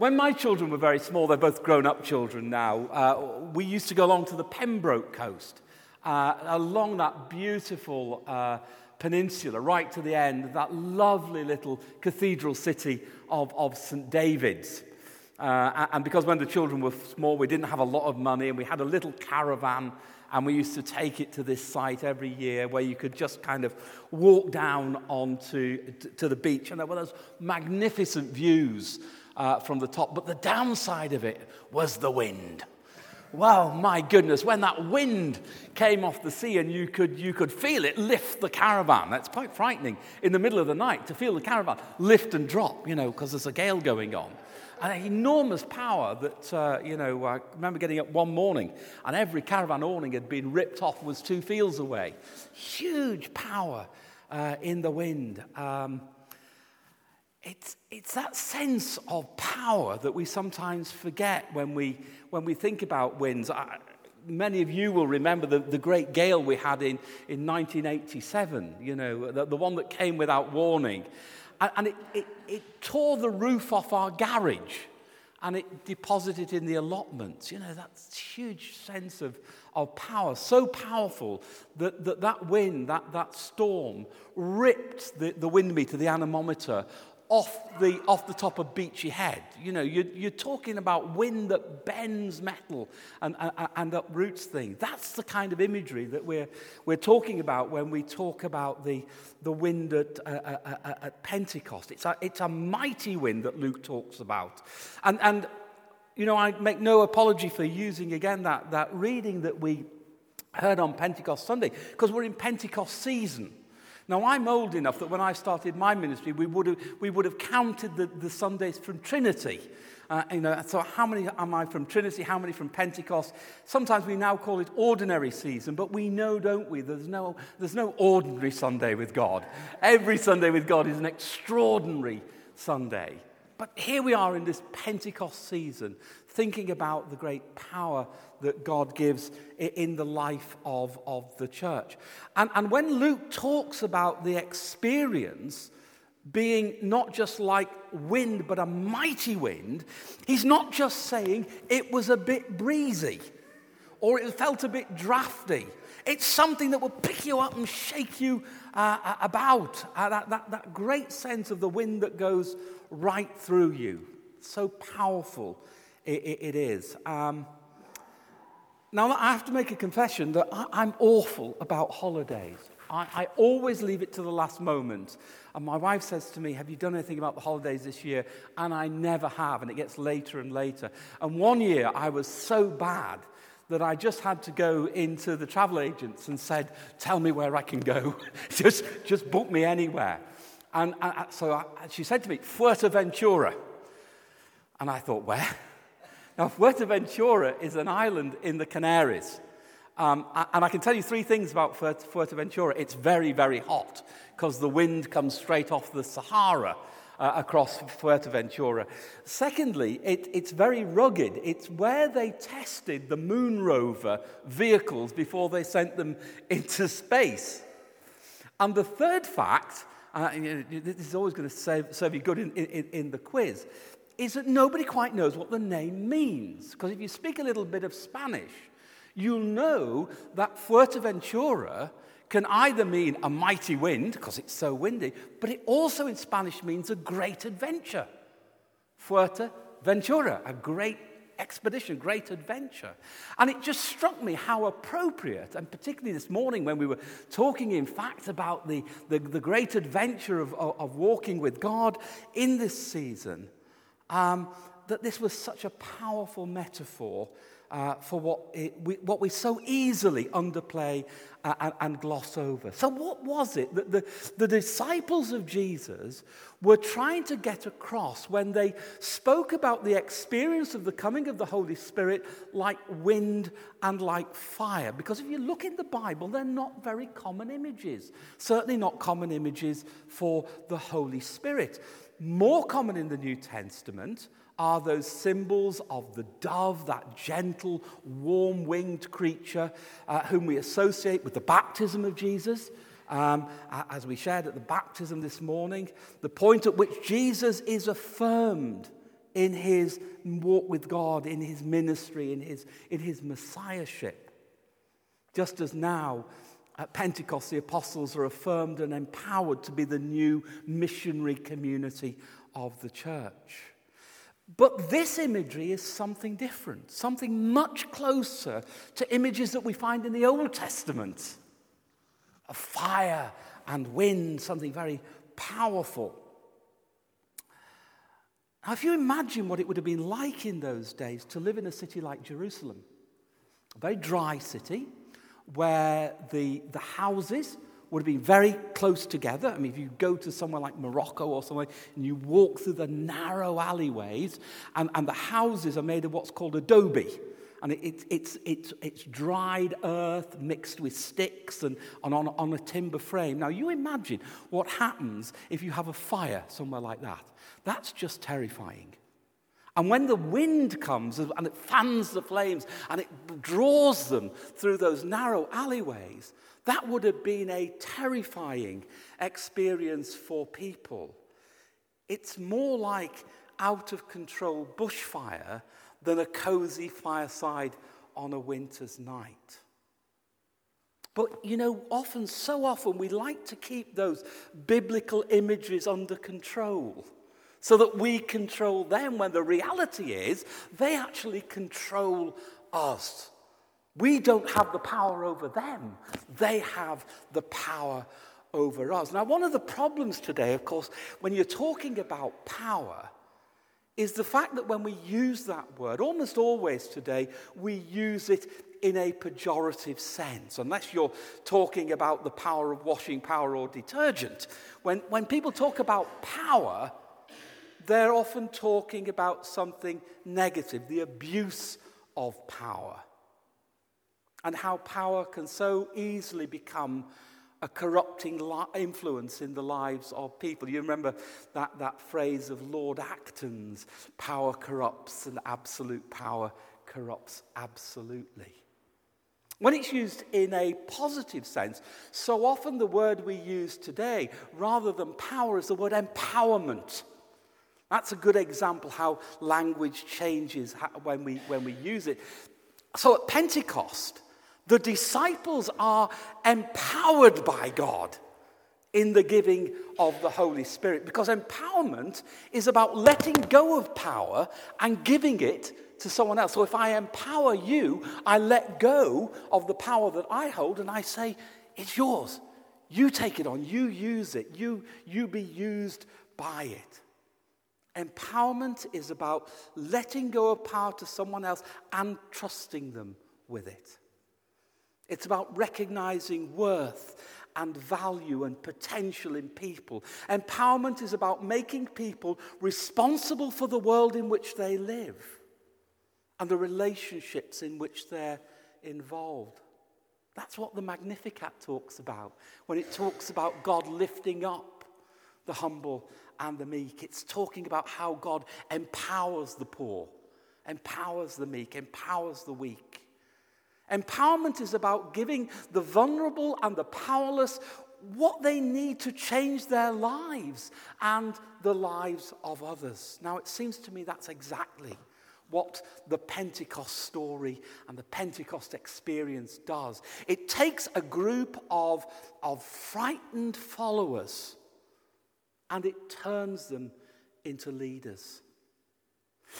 when my children were very small, they're both grown up children now, uh, we used to go along to the Pembroke coast, uh, along that beautiful uh, peninsula, right to the end, that lovely little cathedral city of, of St. David's. Uh, and because when the children were small, we didn't have a lot of money, and we had a little caravan, and we used to take it to this site every year where you could just kind of walk down onto to the beach, and there were those magnificent views uh, from the top. But the downside of it was the wind. Well, my goodness, when that wind came off the sea and you could, you could feel it lift the caravan, that's quite frightening in the middle of the night to feel the caravan lift and drop, you know, because there's a gale going on. An enormous power that, uh, you know, I remember getting up one morning and every caravan awning had been ripped off, was two fields away. Huge power uh, in the wind. Um, it's, it's that sense of power that we sometimes forget when we, when we think about winds. I, many of you will remember the, the great gale we had in, in 1987, you know, the, the one that came without warning. And, and it, it, it tore the roof off our garage and it deposited in the allotments. You know, that huge sense of, of power, so powerful that that, that wind, that, that storm, ripped the, the wind meter, the anemometer, off the, off the top of Beachy Head. You know, you're, you're talking about wind that bends metal and, and, and uproots things. That's the kind of imagery that we're, we're talking about when we talk about the, the wind at, uh, uh, uh, uh at Pentecost. It's a, it's a mighty wind that Luke talks about. And, and, you know, I make no apology for using again that, that reading that we heard on Pentecost Sunday because we're in Pentecost season. Now, I'm old enough that when I started my ministry, we would have, we would have counted the, the Sundays from Trinity. Uh, you know, so how many am I from Trinity? How many from Pentecost? Sometimes we now call it ordinary season, but we know, don't we? There's no, there's no ordinary Sunday with God. Every Sunday with God is an extraordinary Sunday. But here we are in this Pentecost season, thinking about the great power that God gives in the life of, of the church. And, and when Luke talks about the experience being not just like wind, but a mighty wind, he's not just saying it was a bit breezy or it felt a bit drafty. It's something that will pick you up and shake you uh, about. Uh, that, that, that great sense of the wind that goes right through you. So powerful it, it, it is. Um, now, I have to make a confession that I, am awful about holidays. I, I, always leave it to the last moment. And my wife says to me, Have you done anything about the holidays this year? And I never have. And it gets later and later. And one year I was so bad that I just had to go into the travel agents and said, Tell me where I can go. just, just book me anywhere. And, so I, she said to me, Fuerteventura. And I thought, Where? Now, Fuerteventura is an island in the Canaries. Um, and I can tell you three things about Fuerteventura. It's very, very hot because the wind comes straight off the Sahara uh, across Fuerteventura. Secondly, it, it's very rugged. It's where they tested the moon rover vehicles before they sent them into space. And the third fact, uh, this is always going to serve, serve you good in, in, in the quiz, is that nobody quite knows what the name means. Because if you speak a little bit of Spanish, you'll know that Fuerteventura can either mean a mighty wind, because it's so windy, but it also in Spanish means a great adventure. Fuerte Ventura, a great expedition, great adventure. And it just struck me how appropriate, and particularly this morning when we were talking, in fact, about the, the, the great adventure of, of, of, walking with God in this season, um, that this was such a powerful metaphor uh, for what, it, we, what we so easily underplay uh, and, and, gloss over. So, what was it that the, the disciples of Jesus were trying to get across when they spoke about the experience of the coming of the Holy Spirit like wind and like fire? Because if you look in the Bible, they're not very common images, certainly not common images for the Holy Spirit. More common in the New Testament are those symbols of the dove, that gentle, warm winged creature uh, whom we associate with the baptism of Jesus. Um, as we shared at the baptism this morning, the point at which Jesus is affirmed in his walk with God, in his ministry, in his, in his messiahship. Just as now, at Pentecost, the apostles are affirmed and empowered to be the new missionary community of the church. But this imagery is something different, something much closer to images that we find in the Old Testament of fire and wind, something very powerful. Now, if you imagine what it would have been like in those days to live in a city like Jerusalem, a very dry city where the, the houses would have been very close together. I mean, if you go to somewhere like Morocco or somewhere and you walk through the narrow alleyways, and, and the houses are made of what's called adobe. And it, it, it's, it's, it's dried earth mixed with sticks and, and on, on a timber frame. Now, you imagine what happens if you have a fire somewhere like that. That's just terrifying. And when the wind comes and it fans the flames and it draws them through those narrow alleyways, that would have been a terrifying experience for people. It's more like out of control bushfire than a cozy fireside on a winter's night. But you know, often, so often, we like to keep those biblical images under control so that we control them when the reality is they actually control us. We don't have the power over them, they have the power over us. Now, one of the problems today, of course, when you're talking about power, is the fact that when we use that word, almost always today, we use it in a pejorative sense, unless you're talking about the power of washing power or detergent. When, when people talk about power, they're often talking about something negative, the abuse of power, and how power can so easily become a corrupting influence in the lives of people. You remember that, that phrase of Lord Acton's power corrupts and absolute power corrupts absolutely. When it's used in a positive sense, so often the word we use today, rather than power, is the word empowerment. That's a good example how language changes when we, when we use it. So at Pentecost, the disciples are empowered by God in the giving of the Holy Spirit because empowerment is about letting go of power and giving it to someone else. So if I empower you, I let go of the power that I hold and I say, It's yours. You take it on, you use it, you, you be used by it. Empowerment is about letting go of power to someone else and trusting them with it. It's about recognizing worth and value and potential in people. Empowerment is about making people responsible for the world in which they live and the relationships in which they're involved. That's what the Magnificat talks about when it talks about God lifting up the humble and the meek. It's talking about how God empowers the poor, empowers the meek, empowers the weak. Empowerment is about giving the vulnerable and the powerless what they need to change their lives and the lives of others. Now, it seems to me that's exactly what the Pentecost story and the Pentecost experience does. It takes a group of, of frightened followers and it turns them into leaders.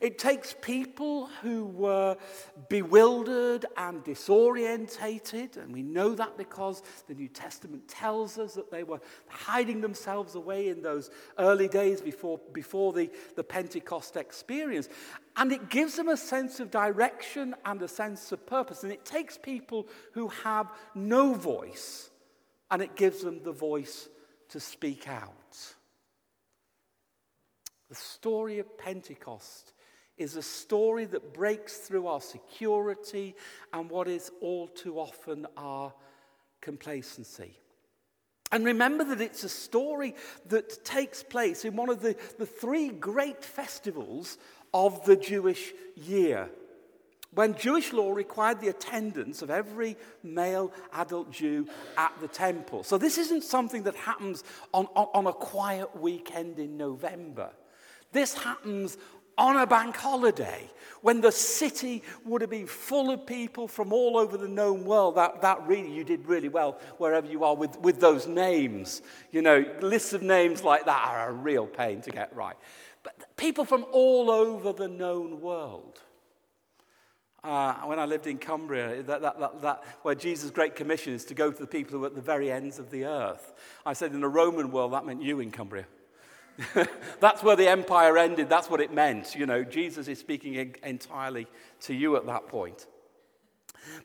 It takes people who were bewildered and disorientated, and we know that because the New Testament tells us that they were hiding themselves away in those early days before, before the, the Pentecost experience. And it gives them a sense of direction and a sense of purpose. And it takes people who have no voice, and it gives them the voice to speak out. The story of Pentecost is a story that breaks through our security and what is all too often our complacency. And remember that it's a story that takes place in one of the, the three great festivals of the Jewish year. When Jewish law required the attendance of every male adult Jew at the temple. So, this isn't something that happens on, on, on a quiet weekend in November. This happens on a bank holiday when the city would have been full of people from all over the known world. That, that really, you did really well wherever you are with, with those names. You know, lists of names like that are a real pain to get right. But people from all over the known world. Uh, when I lived in Cumbria, that, that, that, that, where Jesus' great commission is to go to the people who are at the very ends of the earth. I said in the Roman world, that meant you in Cumbria. That's where the empire ended. That's what it meant. You know, Jesus is speaking entirely to you at that point.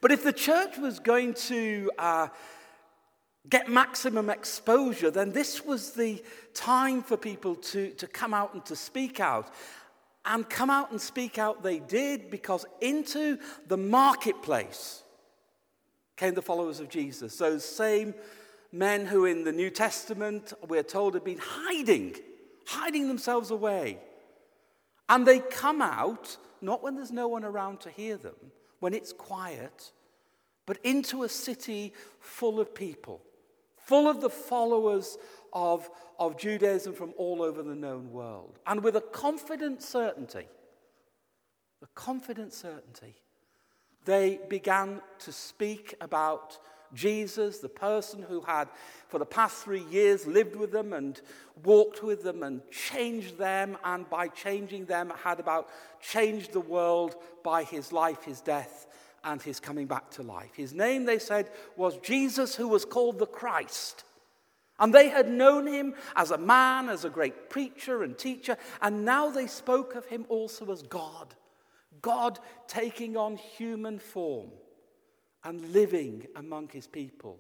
But if the church was going to uh, get maximum exposure, then this was the time for people to, to come out and to speak out. And come out and speak out they did because into the marketplace came the followers of Jesus. Those same men who in the New Testament we're told had been hiding hiding themselves away. And they come out, not when there's no one around to hear them, when it's quiet, but into a city full of people, full of the followers of, of Judaism from all over the known world. And with a confident certainty, a confident certainty, they began to speak about Jesus, the person who had, for the past three years, lived with them and walked with them and changed them, and by changing them, had about changed the world by his life, his death, and his coming back to life. His name, they said, was Jesus, who was called the Christ. And they had known him as a man, as a great preacher and teacher, and now they spoke of him also as God. God taking on human form and living among his people,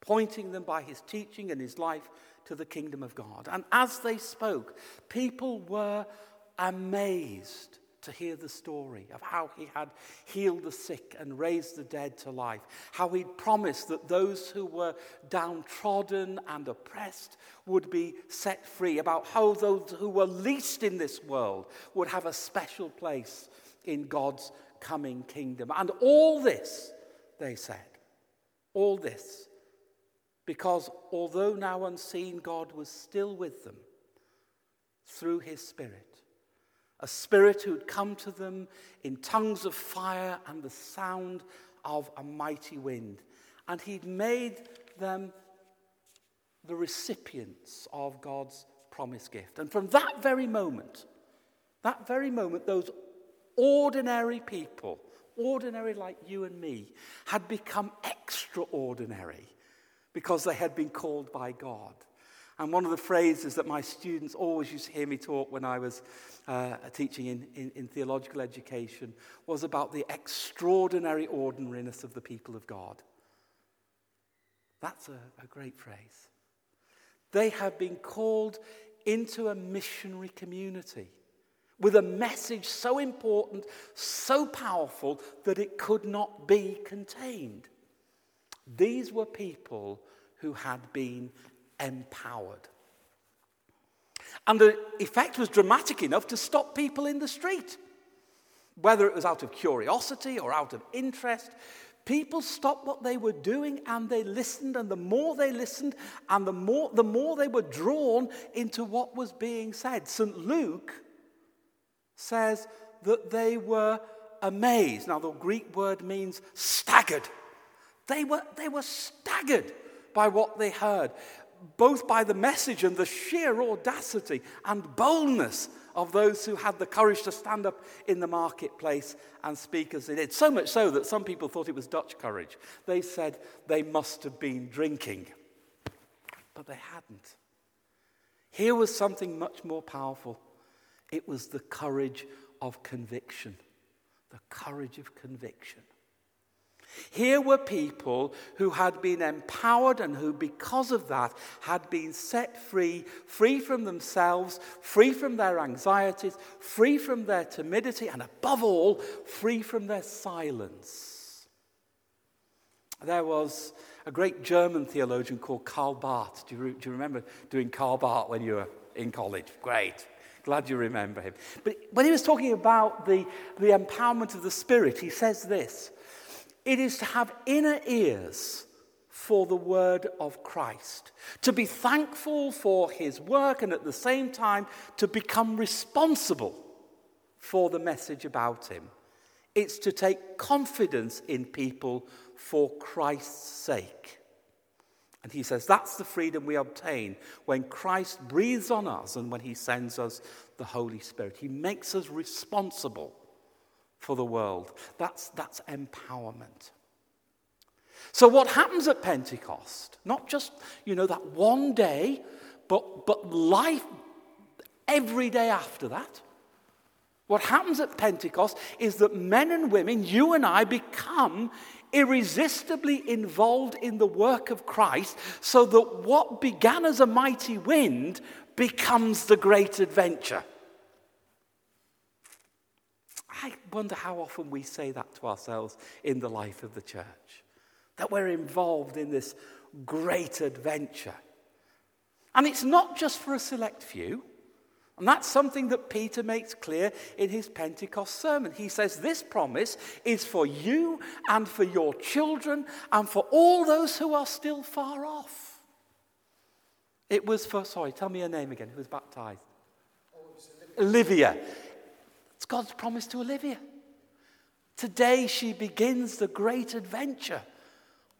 pointing them by his teaching and his life to the kingdom of God. And as they spoke, people were amazed to hear the story of how he had healed the sick and raised the dead to life, how he'd promised that those who were downtrodden and oppressed would be set free, about how those who were least in this world would have a special place in God's coming kingdom. And all this, they said, all this, because although now unseen, God was still with them through his Spirit. A spirit who had come to them in tongues of fire and the sound of a mighty wind. And he'd made them the recipients of God's promised gift. And from that very moment, that very moment, those ordinary people, ordinary like you and me, had become extraordinary because they had been called by God. And one of the phrases that my students always used to hear me talk when I was uh, teaching in, in, in theological education was about the extraordinary ordinariness of the people of God. That's a, a great phrase. They have been called into a missionary community with a message so important, so powerful, that it could not be contained. These were people who had been empowered. And the effect was dramatic enough to stop people in the street. Whether it was out of curiosity or out of interest, people stopped what they were doing and they listened. And the more they listened, and the more, the more they were drawn into what was being said. St. Luke says that they were amazed. Now, the Greek word means staggered. They were, they were staggered by what they heard, both by the message and the sheer audacity and boldness of those who had the courage to stand up in the marketplace and speak as they did. So much so that some people thought it was Dutch courage. They said they must have been drinking, but they hadn't. Here was something much more powerful it was the courage of conviction. The courage of conviction. Here were people who had been empowered and who, because of that, had been set free, free from themselves, free from their anxieties, free from their timidity, and above all, free from their silence. There was a great German theologian called Karl Barth. Do you, do you remember doing Karl Barth when you were in college? Great. Glad you remember him. But when he was talking about the, the empowerment of the Spirit, he says this it is to have inner ears for the word of Christ, to be thankful for his work, and at the same time to become responsible for the message about him. It's to take confidence in people for Christ's sake. And he says that's the freedom we obtain when Christ breathes on us and when he sends us the Holy Spirit. He makes us responsible for the world. That's, that's empowerment. So, what happens at Pentecost? Not just, you know, that one day, but, but life every day after that. What happens at Pentecost is that men and women, you and I, become irresistibly involved in the work of Christ so that what began as a mighty wind becomes the great adventure. I wonder how often we say that to ourselves in the life of the church that we're involved in this great adventure. And it's not just for a select few. And that's something that Peter makes clear in his Pentecost sermon. He says, This promise is for you and for your children and for all those who are still far off. It was for, sorry, tell me your name again, who was baptized? Olivia. It's God's promise to Olivia. Today she begins the great adventure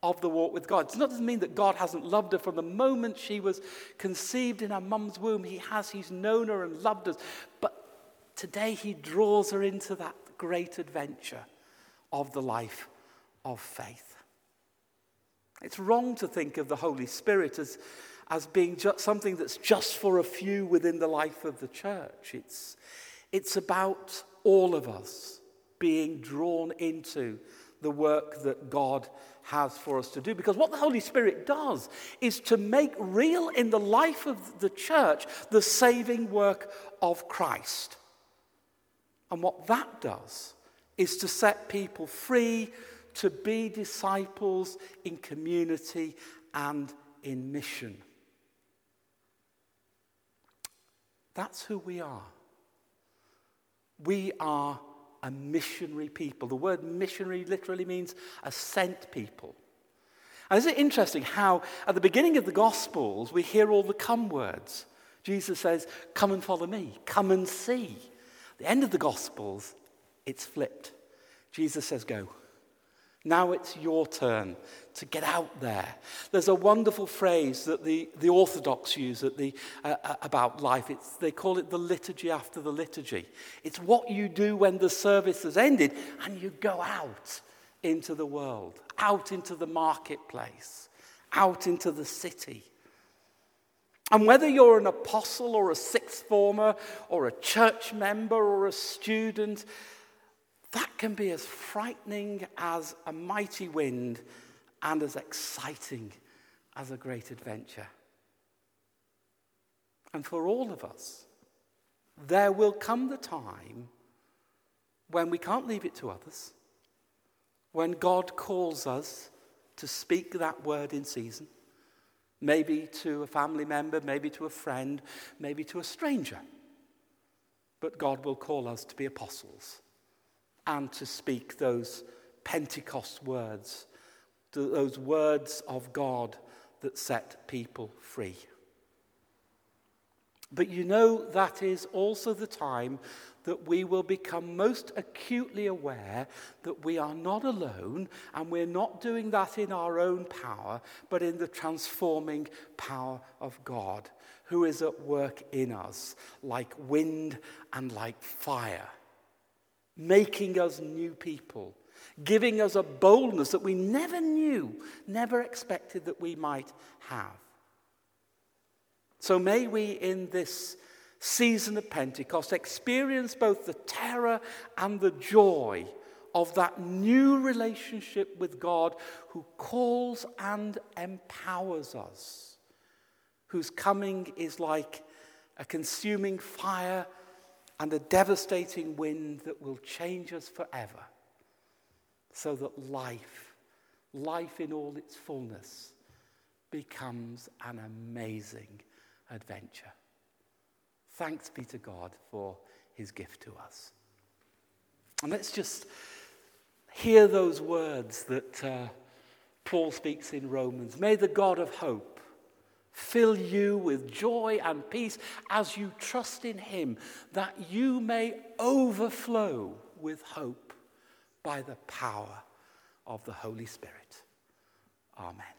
of the walk with God. It doesn't mean that God hasn't loved her from the moment she was conceived in her mum's womb. He has, He's known her and loved us. But today He draws her into that great adventure of the life of faith. It's wrong to think of the Holy Spirit as, as being just something that's just for a few within the life of the church. It's, it's about all of us being drawn into the work that God has for us to do. Because what the Holy Spirit does is to make real in the life of the church the saving work of Christ. And what that does is to set people free to be disciples in community and in mission. That's who we are. We are a missionary people. The word missionary literally means a sent people. And isn't it interesting how at the beginning of the Gospels we hear all the come words? Jesus says, Come and follow me, come and see. At the end of the Gospels, it's flipped. Jesus says, Go. Now it's your turn to get out there. There's a wonderful phrase that the, the Orthodox use the, uh, uh, about life. It's, they call it the liturgy after the liturgy. It's what you do when the service has ended and you go out into the world, out into the marketplace, out into the city. And whether you're an apostle or a sixth former or a church member or a student, that can be as frightening as a mighty wind and as exciting as a great adventure. And for all of us, there will come the time when we can't leave it to others, when God calls us to speak that word in season, maybe to a family member, maybe to a friend, maybe to a stranger. But God will call us to be apostles and to speak those Pentecost words, those words of God that set people free. But you know, that is also the time that we will become most acutely aware that we are not alone and we're not doing that in our own power, but in the transforming power of God, who is at work in us like wind and like fire making us new people, giving us a boldness that we never knew, never expected that we might have. So may we, in this season of Pentecost, experience both the terror and the joy of that new relationship with God who calls and empowers us, whose coming is like a consuming fire and a devastating wind that will change us forever, so that life, life in all its fullness, becomes an amazing adventure. Thanks be to God for his gift to us. And let's just hear those words that uh, Paul speaks in Romans. May the God of hope fill you with joy and peace as you trust in Him, that you may overflow with hope by the power of the Holy Spirit. Amen.